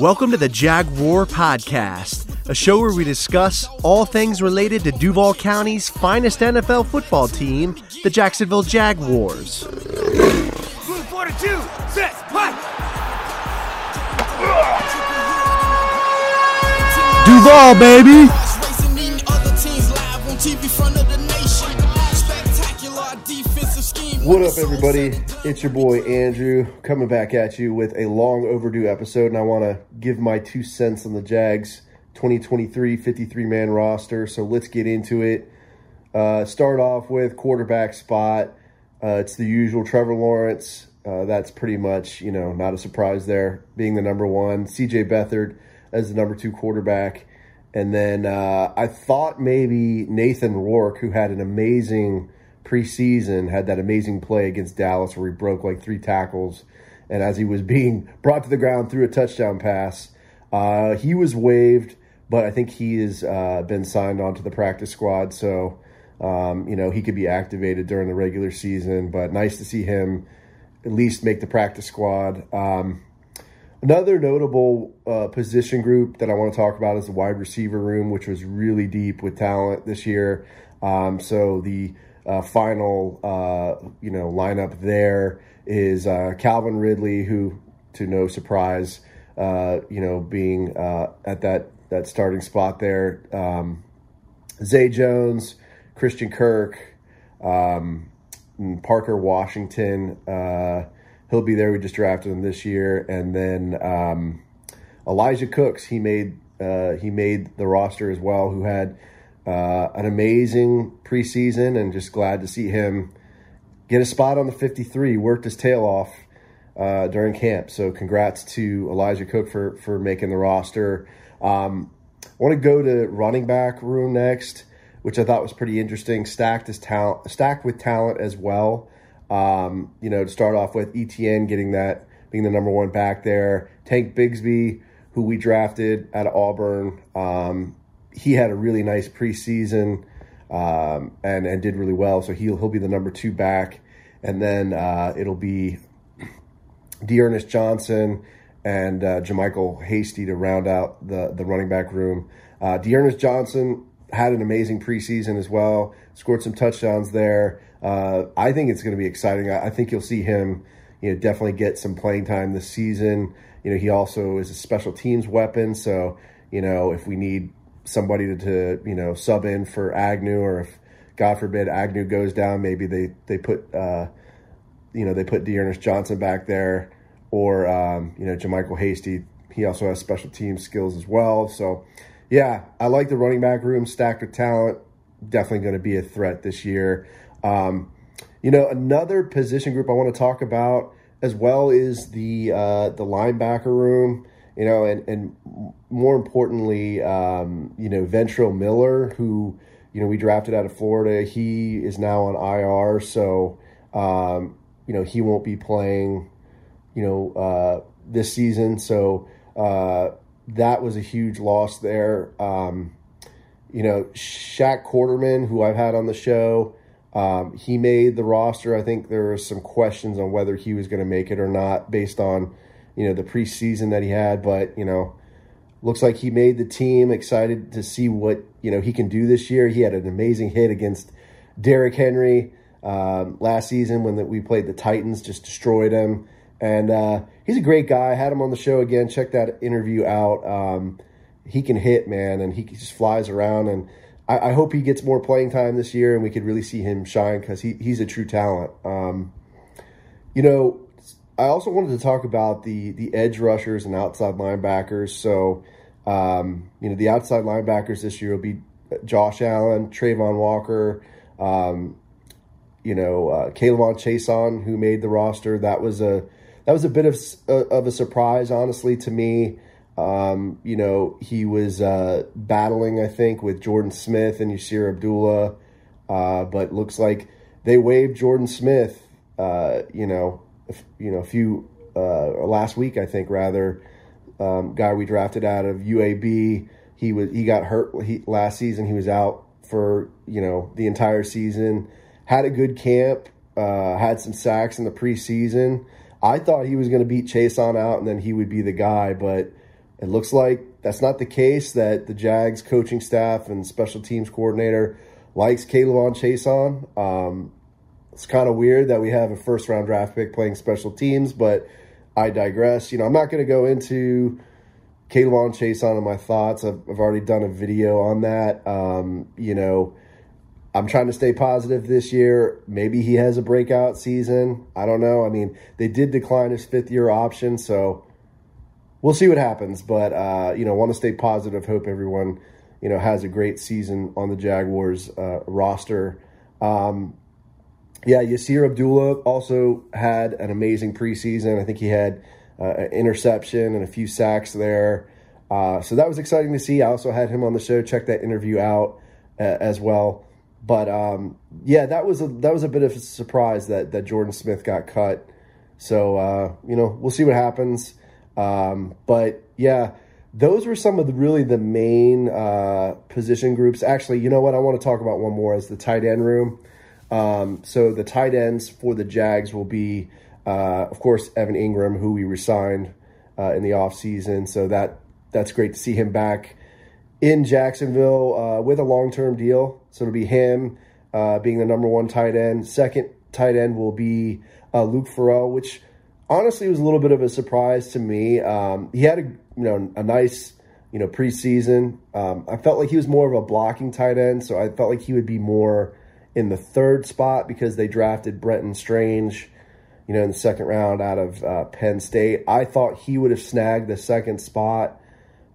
Welcome to the Jag Roar Podcast, a show where we discuss all things related to Duval County's finest NFL football team, the Jacksonville Jaguars. Move 42, set, what? Duval, baby! What up, everybody? It's your boy Andrew coming back at you with a long overdue episode, and I want to give my two cents on the Jags 2023 53 man roster. So let's get into it. Uh, start off with quarterback spot. Uh, it's the usual Trevor Lawrence. Uh, that's pretty much, you know, not a surprise there, being the number one. CJ Beathard as the number two quarterback. And then uh, I thought maybe Nathan Rourke, who had an amazing preseason, had that amazing play against Dallas where he broke like three tackles. And as he was being brought to the ground through a touchdown pass, uh, he was waived, but I think he has uh, been signed onto the practice squad. So, um, you know, he could be activated during the regular season. But nice to see him at least make the practice squad. Um, Another notable uh, position group that I want to talk about is the wide receiver room, which was really deep with talent this year. Um, so the uh, final, uh, you know, lineup there is uh, Calvin Ridley, who, to no surprise, uh, you know, being uh, at that that starting spot there. Um, Zay Jones, Christian Kirk, um, Parker Washington. Uh, he'll be there. We just drafted him this year, and then um, Elijah Cooks. He made he made the roster as well. Who had uh, an amazing preseason, and just glad to see him get a spot on the 53. Worked his tail off uh, during camp. So congrats to Elijah Cook for for making the roster. Um, I want to go to running back room next, which I thought was pretty interesting. Stacked as talent, stacked with talent as well. Um, you know, to start off with, ETN getting that, being the number one back there. Tank Bigsby, who we drafted of Auburn, um, he had a really nice preseason um, and and did really well. So he'll he'll be the number two back, and then uh, it'll be D'Ernest Johnson and uh, JaMycal Hasty to round out the the running back room. Uh, D'Ernest Johnson had an amazing preseason as well. Scored some touchdowns there. Uh, I think it's going to be exciting. I, I, think you'll see him, you know, definitely get some playing time this season. You know, he also is a special teams weapon. So, you know, if we need somebody to, to you know, sub in for Agnew, or if God forbid Agnew goes down, maybe they they put, uh, you know, they put D'Ernest Johnson back there, or um, you know, JaMycal Hasty. He also has special team skills as well. So, yeah, I like the running back room stacked with talent. Definitely going to be a threat this year. Um, you know, another position group I want to talk about as well is the uh, the linebacker room. You know, and and more importantly, um, you know, Ventrell Miller, who you know we drafted out of Florida, he is now on IR, so um, you know he won't be playing. You know, uh, this season, so uh, that was a huge loss there. Um, you know, Shaq Quarterman, who I've had on the show, um, he made the roster. I think there were some questions on whether he was going to make it or not based on, you know, the preseason that he had. But, you know, looks like he made the team. Excited to see what, you know, he can do this year. He had an amazing hit against Derrick Henry um, last season when the, we played the Titans, just destroyed him. And uh, he's a great guy. I had him on the show again. Check that interview out. Um, he can hit, man, and he just flies around and – I, I, hope he gets more playing time this year and we could really see him shine because he, he's a true talent. Um, you know, I also wanted to talk about the the edge rushers and outside linebackers. So, um, you know, the outside linebackers this year will be Josh Allen, Travon Walker, um, you know, uh, K'Lavon Chaisson, who made the roster. That was a that was a bit of of a surprise, honestly, to me. Um, you know, he was uh, battling, I think, with Jordan Smith and Yasir Abdullah, uh, but looks like they waived Jordan Smith. Uh, you know, you know, a few uh, last week, I think, rather. Um, guy we drafted out of UAB. He was he got hurt he, last season. He was out for you know the entire season. Had a good camp. Uh, had some sacks in the preseason. I thought he was going to beat Chaisson out, and then he would be the guy, but It looks like that's not the case, that the Jags coaching staff and special teams coordinator likes K'Lavon Chaisson. Um, it's kind of weird that we have a first round draft pick playing special teams, but I digress. You know, I'm not going to go into K'Lavon Chaisson my thoughts. I've, I've, already done a video on that. Um, you know, I'm trying to stay positive this year. Maybe he has a breakout season. I don't know. I mean, they did decline his fifth year option, so we'll see what happens. But uh, you know, want to stay positive. Hope everyone you know has a great season on the Jaguars uh, roster. Um, yeah, Yasir Abdullah also had an amazing preseason. I think he had uh, an interception and a few sacks there. Uh, so that was exciting to see. I also had him on the show. Check that interview out uh, as well. But um, yeah, that was a that was a bit of a surprise that that Jordan Smith got cut. So uh, you know we'll see what happens. Um, but yeah, those were some of the really the main uh, position groups. Actually, you know what? I want to talk about one more as the tight end room. Um, so the tight ends for the Jags will be, uh, of course, Evan Engram, who we resigned uh, in the offseason. So that that's great to see him back in Jacksonville uh, with a long term deal. So it'll be him uh, being the number one tight end. Second tight end will be uh, Luke Farrell, which honestly was a little bit of a surprise to me. Um, he had a you know a nice you know preseason. Um, I felt like he was more of a blocking tight end, so I felt like he would be more in the third spot because they drafted Brenton Strange, you know, in the second round out of uh, Penn State. I thought he would have snagged the second spot,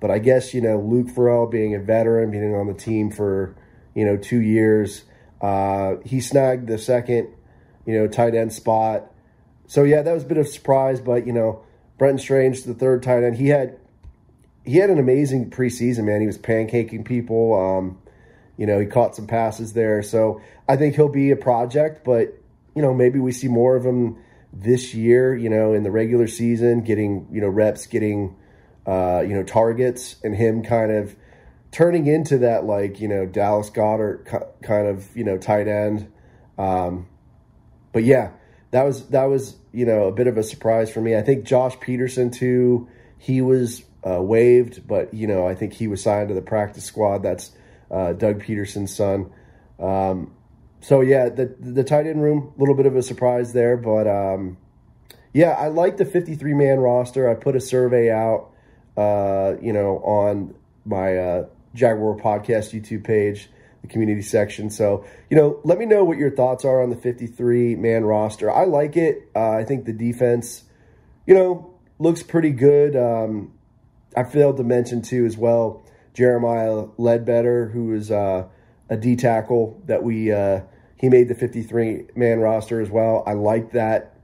but I guess you know Luke Farrell being a veteran, being on the team for you know two years, uh, he snagged the second you know tight end spot. So yeah, that was a bit of a surprise, but you know Brenton Strange, the third tight end, he had he had an amazing preseason. Man, he was pancaking people. Um, you know, he caught some passes there. So I think he'll be a project, but, you know, maybe we see more of him this year, you know, in the regular season, getting, you know, reps, getting, uh, you know, targets, and him kind of turning into that, like, you know, Dallas Goedert kind of, you know, tight end. Um, but yeah, that was, that was, you know, a bit of a surprise for me. I think Josh Pederson, too, he was uh, waived, but, you know, I think he was signed to the practice squad. That's, uh, Doug Pederson's son. Um, so yeah, the the tight end room, a little bit of a surprise there, but um, yeah, I like the 53 man roster. I put a survey out, uh, you know, on my uh, Jag Roar podcast YouTube page, the community section. So you know, let me know what your thoughts are on the 53 man roster. I like it. Uh, I think the defense, you know, looks pretty good. Um, I failed to mention too as well Jeremiah Ledbetter, who is uh, a D tackle that we uh, he made the 53 man roster as well. I like that.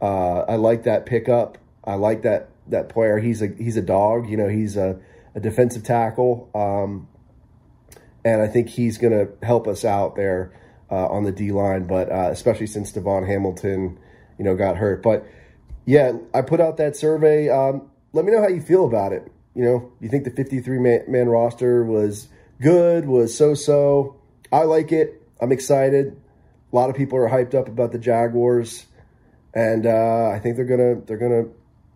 Uh, I like that pickup. I like that that player. He's a he's a dog. You know, he's a, a defensive tackle, um, and I think he's going to help us out there uh, on the D line. But uh, especially since DaVon Hamilton, you know, got hurt. But yeah, I put out that survey. Um, let me know how you feel about it. You know, you think the 53 man, man roster was good, was so so. I like it. I'm excited. A lot of people are hyped up about the Jaguars, and uh, I think they're gonna they're gonna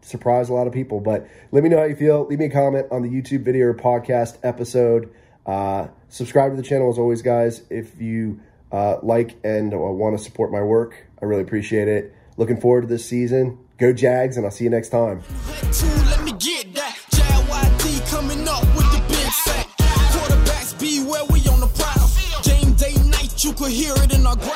surprise a lot of people. But let me know how you feel. Leave me a comment on the YouTube video or podcast episode. Uh, subscribe to the channel as always, guys. If you uh, like and uh, want to support my work, I really appreciate it. Looking forward to this season. Go Jags, and I'll see you next time. Hear it in our growl.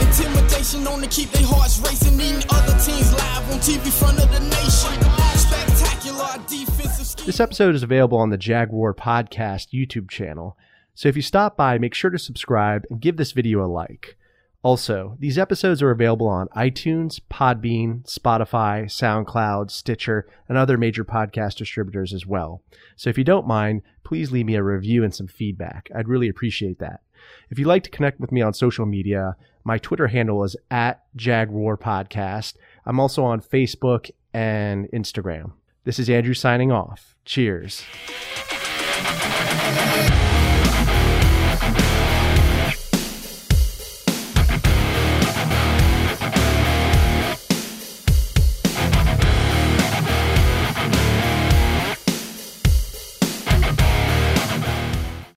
Intimidation on to keep their hearts racing. Eating other teams live on TV, front of the nation. Spectacular defensive This episode is available on the Jag Roar Podcast YouTube channel. So if you stop by, make sure to subscribe and give this video a like. Also, these episodes are available on iTunes, Podbean, Spotify, SoundCloud, Stitcher, and other major podcast distributors as well. So if you don't mind, please leave me a review and some feedback. I'd really appreciate that. If you'd like to connect with me on social media, my Twitter handle is at Jag Roar Podcast. I'm also on Facebook and Instagram. This is Andrew signing off. Cheers.